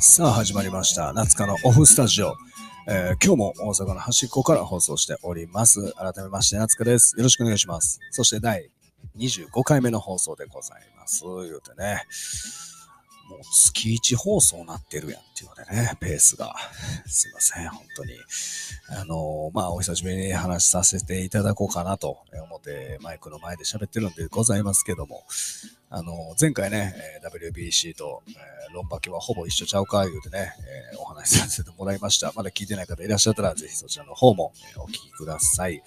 さあ始まりました。夏香のオフスタジオ、えー今日も大阪の端っこから放送しております。改めまして夏香です。よろしくお願いします。そして第25回目の放送でございます。言うてね。もう月1放送なってるやんっていうのでね、ペースが。すいません、本当に。あのまあ、お久しぶりに話させていただこうかなと思って、マイクの前で喋ってるんでございますけども、あの前回ね、WBC と、えー論破家はほぼ一緒ちゃうか、言うてね、えーお話しさせてもらいました。まだ聞いてない方いらっしゃったら、ぜひそちらの方も、えお聞きください。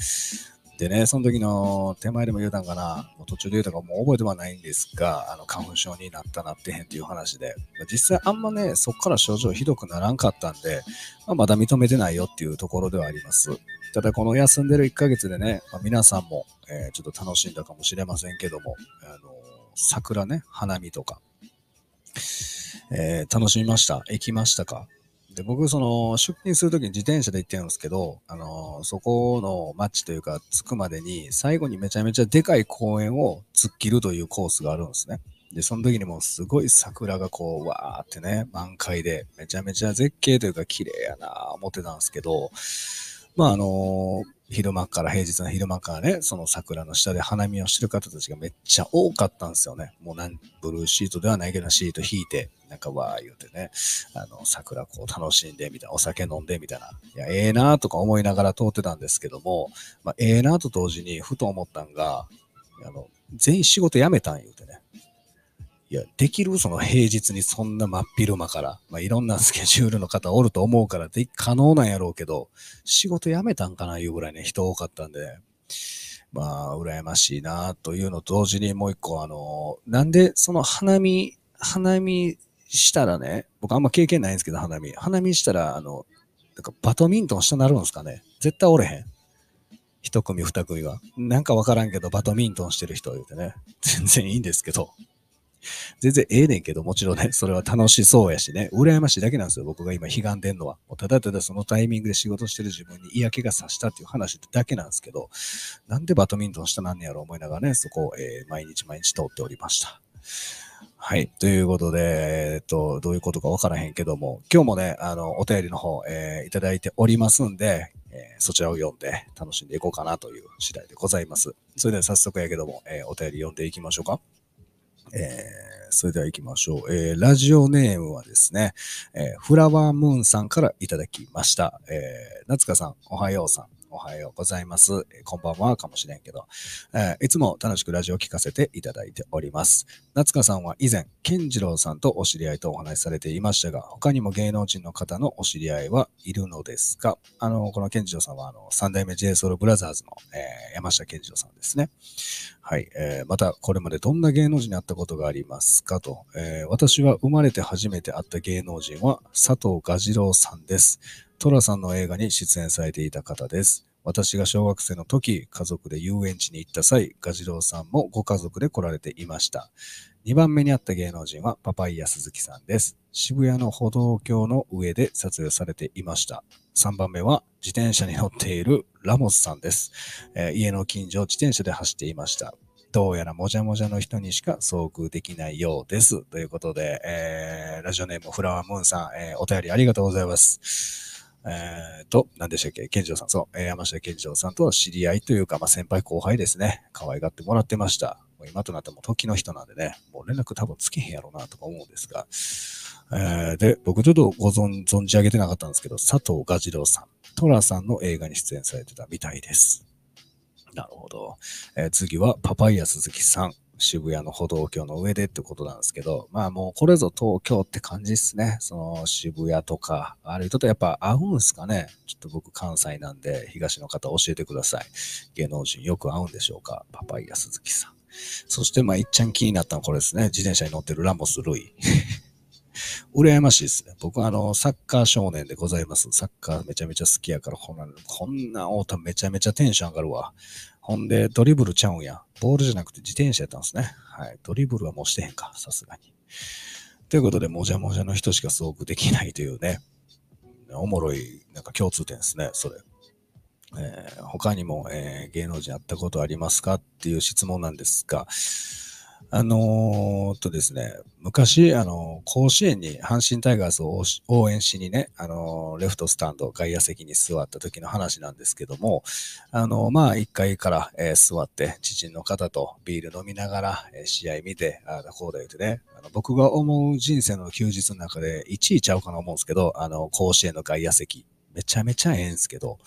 でね、その時の手前でも言うたんかな、もう途中で言うたかもう覚えてはないんですが、あの、花粉症になったなってへんっていう話で、実際あんまね、そっから症状ひどくならんかったんで、まあ、まだ認めてないよっていうところではあります。ただこの休んでる1ヶ月でね、まあ皆さんも、えーちょっと楽しんだかもしれませんけども、あの桜ね、花見とか、えー楽しみました。行きましたか、僕、その、出勤するときに自転車で行ってるんですけど、あのそこの街というか、着くまでに、最後にめちゃめちゃでかい公園を突っ切るというコースがあるんですね。で、その時にもうすごい桜がこう、わーってね、満開で、めちゃめちゃ絶景というか綺麗やな思ってたんですけど、まああの昼間から、平日の昼間からね、その桜の下で花見をしてる方たちがめっちゃ多かったんですよね。もうなん、ブルーシートではないけど、シート引いて、なんかわー言うてね、あの、桜こう楽しんで、みたいな、お酒飲んで、みたいな。いや、ええなーとか思いながら通ってたんですけども、まあ、ええなーと同時に、ふと思ったんが、あの、全員仕事辞めたん言うてね。いや、できるその平日にそんな真っ昼間から、まあ、いろんなスケジュールの方おると思うからで、可能なんやろうけど、仕事辞めたんかないうぐらいね、人多かったんで、まあ、羨ましいなというのと同時にもう一個、あの、なんでその花見、花見したらね、僕あんま経験ないんですけど、花見。花見したら、あの、なんかバドミントンしたなるんですかね絶対おれへん。一組二組は。なんかわからんけど、バドミントンしてる人言うてね。全然いいんですけど。全然ええねんけど、もちろんね、それは楽しそうやしね、羨ましいだけなんですよ、僕が今、悲願でんのは。もうただただそのタイミングで仕事してる自分に嫌気がさしたっていう話だけなんですけど、なんでバドミントンしたなんねやろ思いながらね、そこを、えー毎日毎日通っておりました。はい。ということで、えっと、どういうことかわからへんけども、今日もね、あの、お便りの方、えーいただいておりますんで、えーそちらを読んで楽しんでいこうかなという次第でございます。それでは早速やけども、えーお便り読んでいきましょうか。えーそれでは行きましょう。えーラジオネームはですね、えーフラワームーンさんからいただきました。えー夏香さん、おはようさん。おはようございます。こんばんはかもしれんけど、えーいつも楽しくラジオを聞かせていただいております。夏香さんは以前、健次郎さんとお知り合いとお話しされていましたが、他にも芸能人の方のお知り合いはいるのですか？あの、この健次郎さんは、あの、三代目 JSOUL BROTHERS の、えー山下健次郎さんですね。はい。えーまた、これまでどんな芸能人に会ったことがありますかと、えー私は生まれて初めて会った芸能人は佐藤蛾次郎さんです。寅さんの映画に出演されていた方です。私が小学生の時、家族で遊園地に行った際、蛾次郎さんもご家族で来られていました。2番目に会った芸能人はパパイヤ鈴木さんです。渋谷の歩道橋の上で撮影されていました。3番目は自転車に乗っているラモスさんです。えー家の近所を自転車で走っていました。どうやらもじゃもじゃの人にしか遭遇できないようです。ということで、えーラジオネームフラワームーンさん、えーお便りありがとうございます。えーと、何でしたっけ？健次郎さん。そう、えー山下健次郎さんとは知り合いというか、まあ、先輩後輩ですね。可愛がってもらってました。もう今となっても時の人なんでね、もう連絡多分つけへんやろうなとか思うんですが。えーで、僕ちょっとご存存じ上げてなかったんですけど、佐藤蛾次郎さん、トラさんの映画に出演されてたみたいです。なるほど。えー次はパパイヤ鈴木さん。渋谷の歩道橋の上でってことなんですけど、まあもうこれぞ東京って感じですね。その渋谷とか、ある人とやっぱ合うんすかねちょっと僕関西なんで東の方教えてください。芸能人よく合うんでしょうかパパイヤ鈴木さん。そしてまあいっちゃん気になったのはこれですね。自転車に乗ってるラモス・ルイ。羨ましいですね。僕はあの、サッカー少年でございます。サッカーめちゃめちゃ好きやから、こんな、こんなオータめちゃめちゃテンション上がるわ。ほんで、ドリブルちゃうんや。ボールじゃなくて自転車やったんですね。はい。ドリブルはもうしてへんか、さすがに。ということで、もじゃもじゃの人しか遭遇できないというね、おもろい、なんか共通点ですね、それ。えー他にも、えー芸能人やったことありますか？っていう質問なんですが、あのー、とですね、昔、あの、甲子園に阪神タイガースを応援しにね、あの、レフトスタンド、外野席に座った時の話なんですけども、あの、まあ、1階から、えー、座って、知人の方とビール飲みながら、えー、試合見て、ああこうだ言ってね、あの僕が思う人生の休日の中で1位ちゃうかな思うんですけど、あの、甲子園の外野席、めちゃめちゃええんすけど、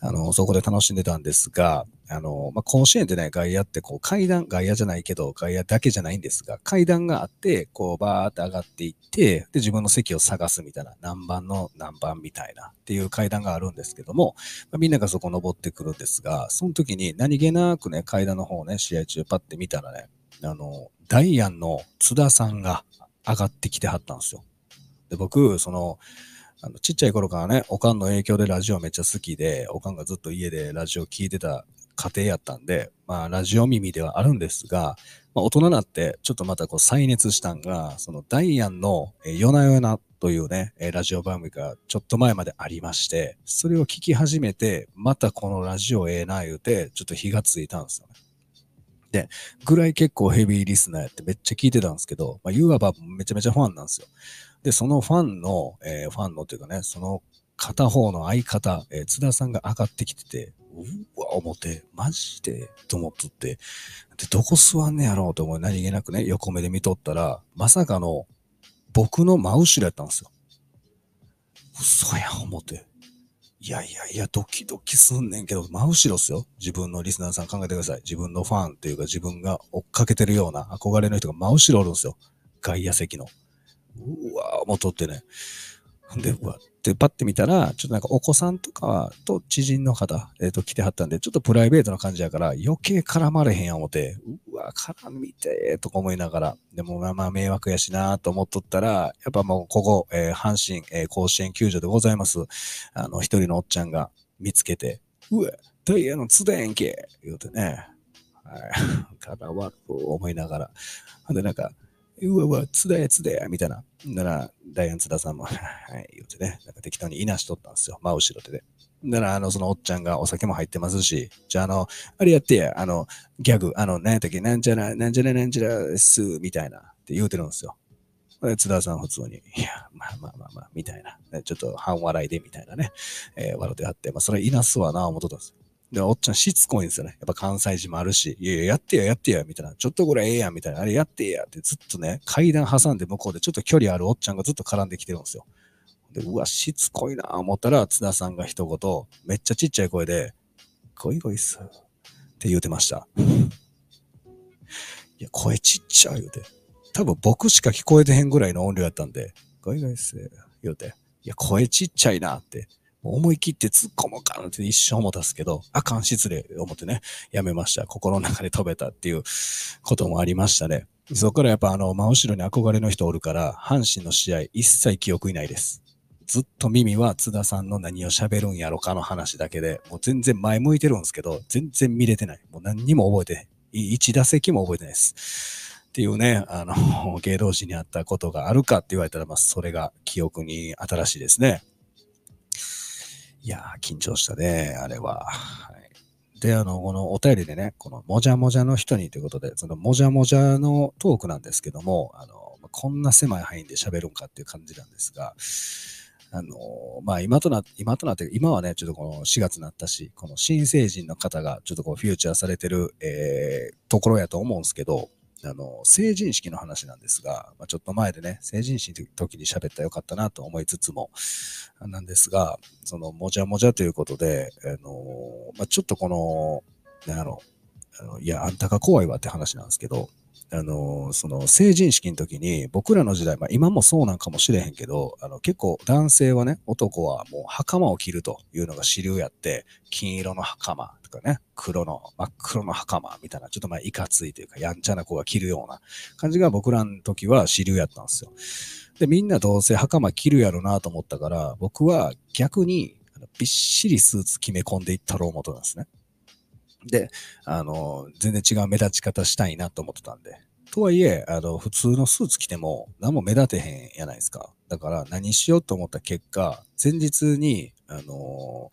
あの、そこで楽しんでたんですが、あの、まあ、甲子園でね、外野ってこう階段、外野じゃないけど、外野だけじゃないんですが、階段があって、こうバーって上がっていって、で、自分の席を探すみたいな、何番の何番みたいなっていう階段があるんですけども、まあ、みんながそこ登ってくるんですが、その時に何気なくね、階段の方をね、試合中パッて見たらね、あの、ダイアンの津田さんが上がってきてはったんですよ。で、僕、その、あの、ちっちゃい頃からね、おかんの影響でラジオめっちゃ好きで、おかんがずっと家でラジオ聞いてた家庭やったんで、まあ、ラジオ耳ではあるんですが、まあ、大人になって、ちょっとまたこう再熱したんが、そのダイアンのえ夜な夜なというね、えラジオ番組がちょっと前までありまして、それを聞き始めて、またこのラジオええな言うて、ちょっと火がついたんですよね。で、ぐらい結構ヘビーリスナーやってめっちゃ聞いてたんですけど、まあ、いわばめちゃめちゃファンなんですよ。で、そのファンの、えー、ファンのというかね、その片方の相方、えー、津田さんが上がってきてて、うわ、思って、マジで？と思っとって、で、どこ座んねやろうと思い何気なくね、横目で見とったら、まさかの僕の真後ろやったんですよ。嘘やん、思って。いやいやいや、ドキドキすんねんけど、真後ろっすよ。自分のリスナーさん考えてください。自分のファンっていうか自分が追っかけてるような憧れの人が真後ろおるんですよ。外野席の。うわぁ、もう撮ってね。で、うわってパッて見たら、ちょっとなんかお子さんとかと知人の方、えっ、ー、と来てはったんで、ちょっとプライベートな感じやから、余計絡まれへんや思って、うわ絡みてーとか思いながら、でもまあまあ迷惑やしなと思っとったら、やっぱもうここ、えー、阪神、えー、甲子園球場でございます。あの、一人のおっちゃんが見つけて、うわ、ダイヤの津田やんけ言うてね、はい、絡まる思いながら、でなんか、うわうわ、津田や津田や、みたいな。なら、ダイアン津田さんも、はい、言うてね、なんか適当にいなしとったんですよ。真後ろ手で。なら、あの、そのおっちゃんがお酒も入ってますし、じゃあ、あの、あれやってや、あの、ギャグ、あの、何やったっけ、なんちゃら、なんちゃらなんちゃらす、みたいな、って言うてるんですよ。で、津田さん普通に、いや、まあまあまあまあ、みたいな。ちょっと半笑いで、みたいなね、えー、笑ってあって、まあ、それいなすわな、思っとったんですよ。で、おっちゃんしつこいんですよね。やっぱ関西人もあるし、いやいや、やってや、やってや、みたいな。ちょっとぐらいええやん、みたいな。あれやってや、ってずっとね、階段挟んで向こうでちょっと距離あるおっちゃんがずっと絡んできてるんですよ。で、うわ、しつこいな思ったら、津田さんが一言、めっちゃちっちゃい声で、ゴイゴイっす。って言うてました。いや、声ちっちゃい言うて。多分僕しか聞こえてへんぐらいの音量やったんで、ゴイゴイっす。言うて。いや、声ちっちゃいなって。思い切って突っ込もうかなって一瞬思たすけど、あかん失礼思ってね、やめました。心の中で飛べたっていうこともありましたね。そこからやっぱあの、真後ろに憧れの人おるから、阪神の試合一切記憶いないです。ずっと耳は津田さんの何を喋るんやろかの話だけで、もう全然前向いてるんですけど、全然見れてない。もう何にも覚えてない。一打席も覚えてないです。っていうね、あの、芸能人にあったことがあるかって言われたら、まあ、それが記憶に新しいですね。いやー、緊張したね、あれは。はい、で、あの、このお便りでね、このもじゃもじゃの人にということで、そのもじゃもじゃのトークなんですけども、あの、こんな狭い範囲で喋るんかっていう感じなんですが、あの、まあ今とな、今となって、今はね、ちょっとこの4月になったし、この新成人の方がちょっとこうフューチャーされてる、えー、ところやと思うんですけど、あの、成人式の話なんですが、まあ、ちょっと前でね、成人式の時に喋ったらよかったなと思いつつも、なんですが、その、もじゃもじゃということで、あの、まあ、ちょっとこの、なんやろ、いや、あんたが怖いわって話なんですけど、あの、その成人式の時に僕らの時代、まあ今もそうなんかもしれへんけど、あの結構男性はね、男はもう袴を着るというのが主流やって、金色の袴とかね、黒の、真っ黒の袴みたいな、ちょっとまあいかついというかやんちゃな子が着るような感じが僕らの時は主流やったんですよ。で、みんなどうせ袴着るやろなと思ったから、僕は逆にびっしりスーツ決め込んでいったろう思ったんですね。で、あの、全然違う目立ち方したいなと思ってたんで。とはいえ、あの、普通のスーツ着ても何も目立てへんやないですか。だから何しようと思った結果、前日に、あの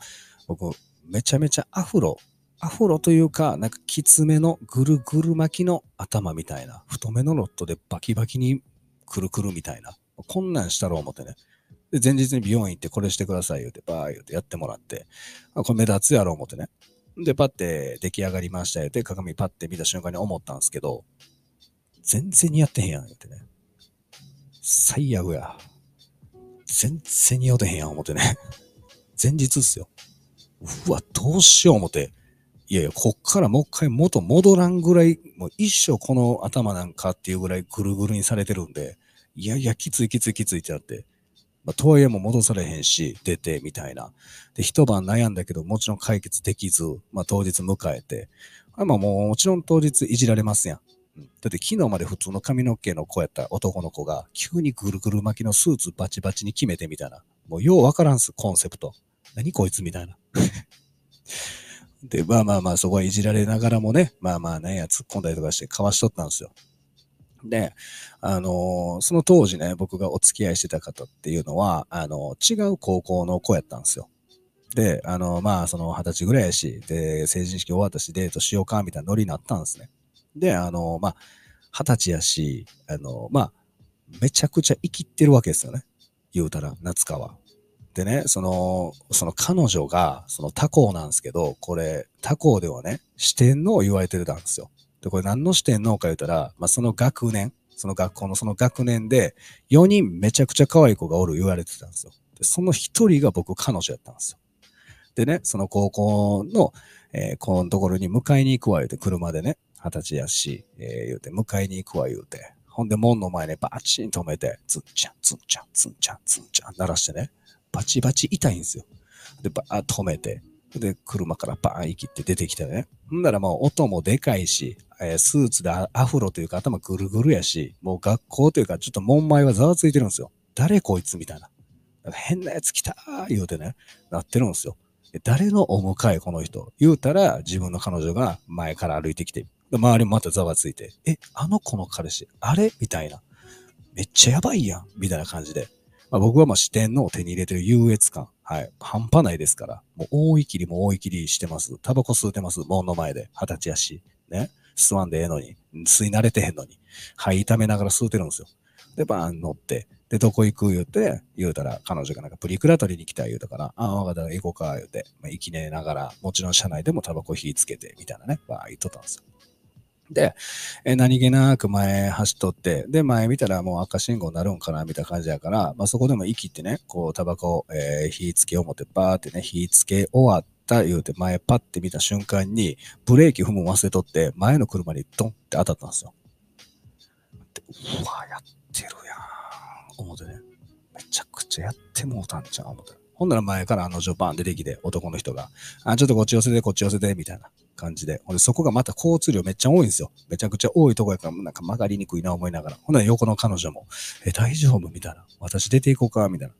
僕、めちゃめちゃアフロアフロというか、なんかきつめのぐるぐる巻きの頭みたいな、太めのロットでバキバキにくるくるみたいな、こんなんしたろう思ってね。で、前日に美容院行ってこれしてください言うて、バー言うてやってもらって、あ、これ目立つやろう思ってね。で、パッて出来上がりましたよって鏡パッて見た瞬間に思ったんですけど、全然似合ってへんやん言うてね。最悪や。全然似合ってへんやん思ってね。前日っすよ。うわ、どうしよう思って。いやいや、こっからもう一回元戻らんぐらい、もう一生この頭なんかっていうぐらいぐるぐるにされてるんで、いやいや、きついきついきついってなって。まあ、とはいえも戻されへんし、出て、みたいな。で、一晩悩んだけど、もちろん解決できず、まあ、当日迎えて。まあ、もう、もちろん当日いじられますやん。だって昨日まで普通の髪の毛の子やった男の子が、急にぐるぐる巻きのスーツバチバチに決めてみたいな。もうようわからんす、コンセプト。何こいつみたいな。で、まあまあまあ、そこはいじられながらもね、まあまあね、や突っ込んだりとかしてかわしとったんですよ。で、あのー、その当時ね、僕がお付き合いしてた方っていうのは、あのー、違う高校の子やったんですよ。で、あのー、まあ、その二十歳ぐらいやし、で、成人式終わったしデートしようか、みたいなノリになったんですね。で、あのまあ、二十歳やし、あのまあ、めちゃくちゃ生きってるわけですよね。言うたら、夏川。でね、その、その彼女が、その他校なんですけど、これ、他校ではね、四天王言われてたんですよ。で、これ何の四天王か言うたら、まあ、その学年、その学校のその学年で、4人めちゃくちゃ可愛い子がおる言われてたんですよ。で、その1人が僕彼女やったんですよ。でね、その高校の、えー、このところに迎えに行くわ言うて、車でね、二十歳やし、えー、言うて、迎えに行くわ言うて、ほんで門の前でバチン止めて、ツンチャン、ツンチャン、ツンチャン、ツンチャン、鳴らしてね、バチバチ痛いんですよ。で、バー止めて、で、車からバーン生きって出てきてね。ほんならもう音もでかいし、えー、スーツでアフロというか頭ぐるぐるやし、もう学校というかちょっと門前はざわついてるんですよ。誰こいつみたいな。なんか変なやつ来たー言うてね、なってるんですよ。誰のお迎えこの人言うたら自分の彼女が前から歩いてきて、周りもまたざわついて、え、あの子の彼氏、あれみたいな。めっちゃやばいやんみたいな感じで。まあ、僕はまあ視点の手に入れてる優越感。はい。半端ないですから。もう大いきりも大いきりしてます。タバコ吸うてます。門の前で。二十歳やし。ね。吸わんでええのに。吸い慣れてへんのに。肺痛めながら吸うてるんですよ。で、バーン乗って。で、どこ行く言うて、言うたら、彼女がなんかプリクラ取りに来た言うたから、ああ、わかった、行こうか、言うて、まあ、生きねえながら、もちろん車内でもタバコ火つけて、みたいなね、バー言っとったんですよ。で、え何気なく前走っとって、で、前見たらもう赤信号になるんかな、みたいな感じやから、まあそこでも息ってね、こう、タバコ、えー、火つけ思って、バーってね、火つけ終わった言うて、前パッて見た瞬間に、ブレーキ踏む忘れとって、前の車にドンって当たったんですよ。うわ、やってるやん。思ってね。めちゃくちゃやってもうたんちゃう思って。ほんなら前からあのジョパン出てきて、男の人が、あ、ちょっとこっち寄せて、こっち寄せて、みたいな。感じで。ほんで、そこがまた交通量めっちゃ多いんですよ。めちゃくちゃ多いとこやから、なんか曲がりにくいな思いながら。ほんなら横の彼女も、え、大丈夫？みたいな。私出ていこうか？みたいな。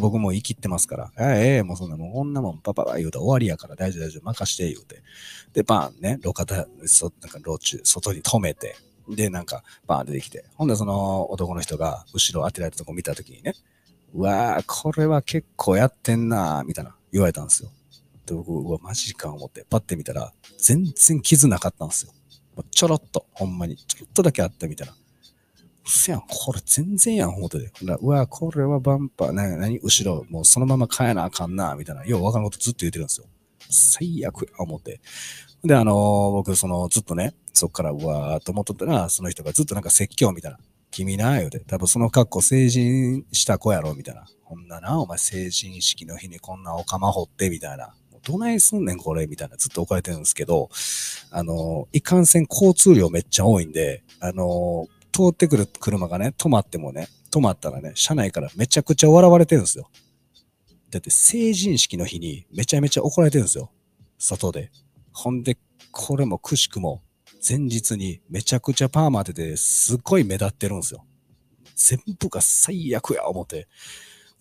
僕も言い切ってますから、ええー、もうそんなもん、こんなもん、パパパ言うたら終わりやから大丈夫大丈夫、任して言うて。で、バーンね、路肩、そ、なんか路中、外に止めて、で、なんか、バーン出てきて。ほんで、その男の人が後ろ当てられたとこ見たときにね、うわー、これは結構やってんなー、みたいな言われたんですよ。で、僕、うわ、マジか思って、パッて見たら、全然傷なかったんですよ。ちょろっと、ほんまに、ちょっとだけあったみたいな。せやん、これ全然やん、ほんとで。うわ、これはバンパー、な、なに、後ろ、もうそのまま変えなあかんな、みたいな。ようわからんことずっと言ってるんですよ。最悪や、思って。で、あのー、僕、その、ずっとね、そっから、うわーと思っとったら、その人がずっとなんか説教みたいな。君な、言うて。多分その格好成人した子やろ、みたいな。こんなな、お前成人式の日にこんなお釜掘って、みたいな。どないすんねんこれみたいなずっと置かれてるんですけど、あの、いかんせん交通量めっちゃ多いんで、あの、通ってくる車がね、止まってもね、止まったらね、車内からめちゃくちゃ笑われてるんですよ。だって成人式の日にめちゃめちゃ怒られてるんですよ。外で。ほんで、これもくしくも前日にめちゃくちゃパーマ当ててすっごい目立ってるんですよ。全部が最悪や思って。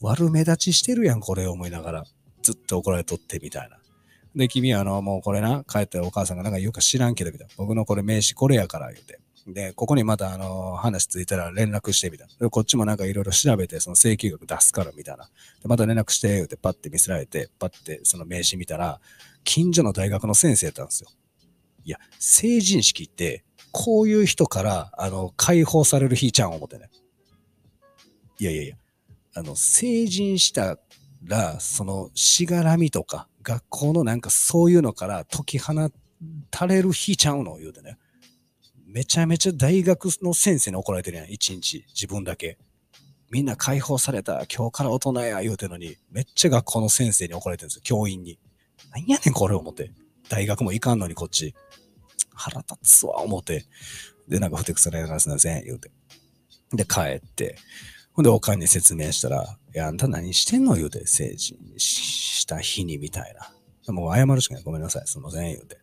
悪目立ちしてるやん、これ思いながら。ずっと怒られとってみたいな。で、君はあの、もうこれな、帰ってお母さんがなんか言うか知らんけど、みたいな。僕のこれ名刺これやから言うて。で、ここにまたあの、話ついたら連絡してみたいな。こっちもなんかいろいろ調べて、その請求額出すからみたいな。で、また連絡して、ってパッて見せられて、パッてその名刺見たら、近所の大学の先生やったんですよ。いや、成人式って、こういう人から、あの、解放される日ちゃん思ってね。いやいやいや、あの、成人したら、その、しがらみとか、学校のなんかそういうのから解き放たれる日ちゃうの言うてね。めちゃめちゃ大学の先生に怒られてるやん、一日。自分だけ。みんな解放された。今日から大人や、言うてるのに、めっちゃ学校の先生に怒られてるんですよ、教員に。なんやねん、これ思って。大学も行かんのに、こっち。腹立つわ、思って。で、なんかふてくされながらすいません、言うて。で、帰って。ほんで、おかんに説明したら、いや、あんた何してんの？言うて、成人した日にみたいな。もう謝るしかない。ごめんなさい。すいません、言うて。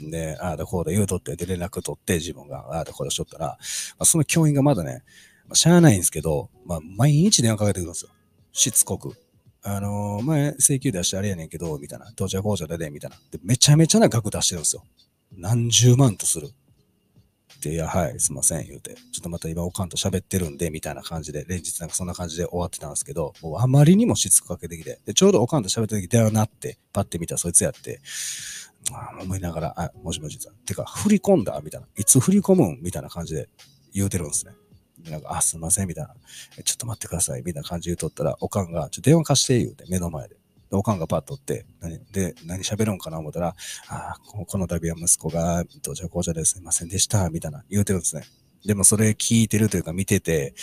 で、ああだこうだ言うとって、で連絡取って自分がああだこうだしとったら、まあ、その教員がまだね、まあ、しゃあないんですけど、まあ、毎日電話かけてくるんですよ。しつこく。あのー、前、請求出してあれやねんけど、みたいな。到着工場でで、みたいな。で、めちゃめちゃな額出してるんですよ。何十万とする。で、いや、はい、すいません、言うて。ちょっとまた今おかんと喋ってるんで、みたいな感じで、連日なんかそんな感じで終わってたんですけど、もうあまりにもしつこかけてきて、で、ちょうどおかんと喋った時電話なって、パッて見たらそいつやって、思いながら、あ、もしもし、てか、振り込んだみたいな。いつ振り込むんみたいな感じで言うてるんですね。なんか、あ、すいません、みたいな。ちょっと待ってください、みたいな感じで言うとったら、おかんが、ちょっと電話貸して、言うて、目の前で。で、おかんがパッとって、何、で、何喋るんかな思ったら、あこの度は息子が、到着紅茶ですいませんでした、みたいな言うてるんですね。でもそれ聞いてるというか見てて、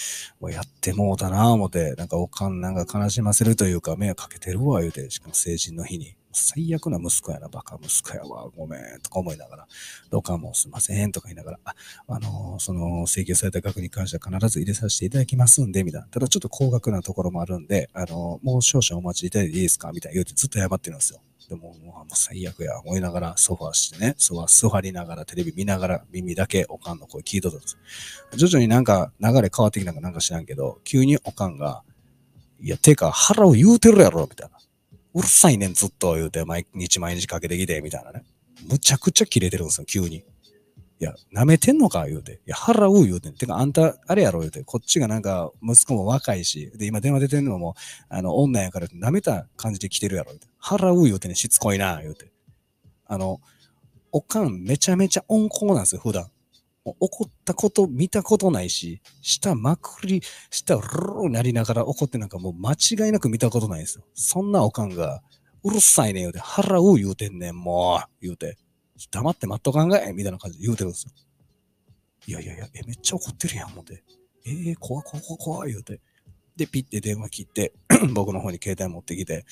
やってもうたな思って、なんかおかんなんか悲しませるというか迷惑かけてるわ言うて、しかも成人の日に。最悪な息子やな、バカ息子やわ、ごめん、とか思いながら、どうかもすいません、とか言いながら、あ、あの、その、請求された額に関しては必ず入れさせていただきますんで、みたいな。ただちょっと高額なところもあるんで、あの、もう少々お待ちいただいていいですかみたいな言うてずっと謝ってるんですよ。でも、もう最悪や、思いながらソファーしてね、ソファー座りながらテレビ見ながら耳だけおかんの声聞いとったんです。徐々になんか流れ変わってきたかなんか知らんけど、急におかんが、いや、てか腹を言うてるやろ、みたいな。うるさいねん、ずっと言うて、毎日毎日かけてきて、みたいなね。むちゃくちゃキレてるんですよ、急に。いや、舐めてんのか言うて。いや、払う言うてん。てか、あんた、あれやろ言うて。こっちがなんか、息子も若いし、で、今電話出てんのも、あの、女やから舐めた感じで来てるやろ言うて。払う言うてね、しつこいな、言うて。あの、おかんめちゃめちゃ温厚なんですよ、普段。怒ったこと見たことないし、舌まくり、舌ルルーなりながら怒ってなんかもう間違いなく見たことないんですよ。そんなおかんが、うるさいね言うて、払う言うてんねん、もう、言うて。黙って待っとかんがえみたいな感じで言うてるんですよ。いやいやいや、え、めっちゃ怒ってるやん、思って。えー、怖怖怖怖い、言うて。で、ピッて電話切って、僕の方に携帯持ってきて、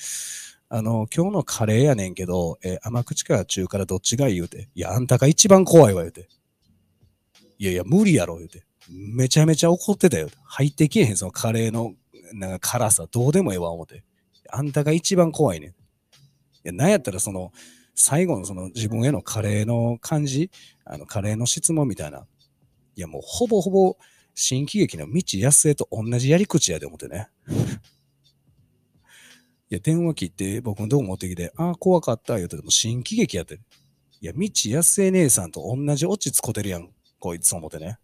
あの、今日のカレーやねんけど、えー、甘口から中からどっちがいい言うて。いや、あんたが一番怖いわ、言うて。いやいや、無理やろ、言うて。めちゃめちゃ怒ってたよ。入ってけえへん、そのカレーの、なんか辛さ、どうでもええわ、思って。あんたが一番怖いね。いや、なんやったらその、最後のその自分へのカレーの感じ、あのカレーの質問みたいな。いやもうほぼほぼ新喜劇の道安江と同じやり口やで思ってね。いや、電話切って僕のとこ持ってきて、ああ、怖かった言うても新喜劇やって。いや、道安江姉さんと同じオチつこてるやん、こいつ思ってね。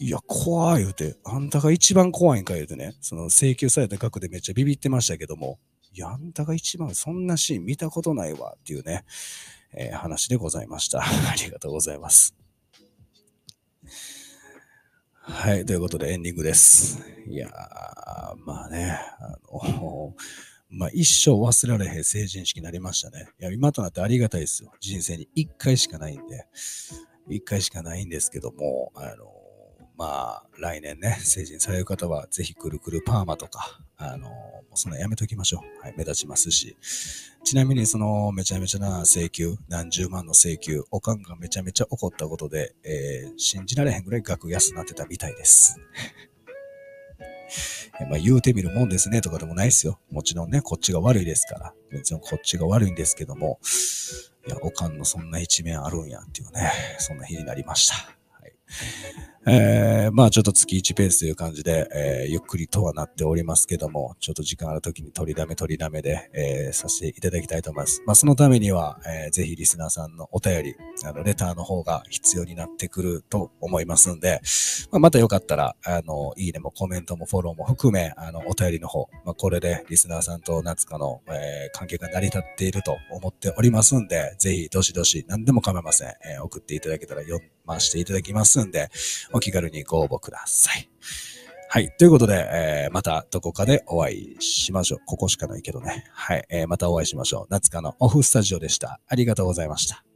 いや、怖い言うて、あんたが一番怖いんか言うてね、その請求された額でめっちゃビビってましたけども、いや、あんたが一番そんなシーン見たことないわっていうね、えー、話でございました。ありがとうございます。はい、ということでエンディングです。いやー、まあね、あの、まあ一生忘れられへん成人式になりましたね。いや、今となってありがたいですよ。人生に一回しかないんで、一回しかないんですけども、あの、まあ、来年ね、成人される方は、ぜひくるくるパーマとか、あの、そんなやめときましょう。はい、目立ちますし。ちなみに、その、めちゃめちゃな請求、何十万の請求、おかんがめちゃめちゃ怒ったことで、えー、信じられへんぐらい額安になってたみたいです。まあ、言うてみるもんですねとかでもないですよ。もちろんね、こっちが悪いですから。別にこっちが悪いんですけども、いや、おかんのそんな一面あるんやっていうね、そんな日になりました。はい。えー、まあちょっと月1ペースという感じで、えー、ゆっくりとはなっておりますけども、ちょっと時間ある時に取りだめ取りだめで、えー、させていただきたいと思います。まあそのためには、えー、ぜひリスナーさんのお便り、あの、レターの方が必要になってくると思いますんで、まあ、またよかったら、あの、いいねもコメントもフォローも含め、あの、お便りの方、まあ、これでリスナーさんと夏香の、えー、関係が成り立っていると思っておりますんで、ぜひ、どしどし、何でも構いません。えー、送っていただけたら読ましていただきますんで、お気軽にご応募ください。はい。ということで、えー、またどこかでお会いしましょう。ここしかないけどね。はい。えー、またお会いしましょう。夏香のオフスタジオでした。ありがとうございました。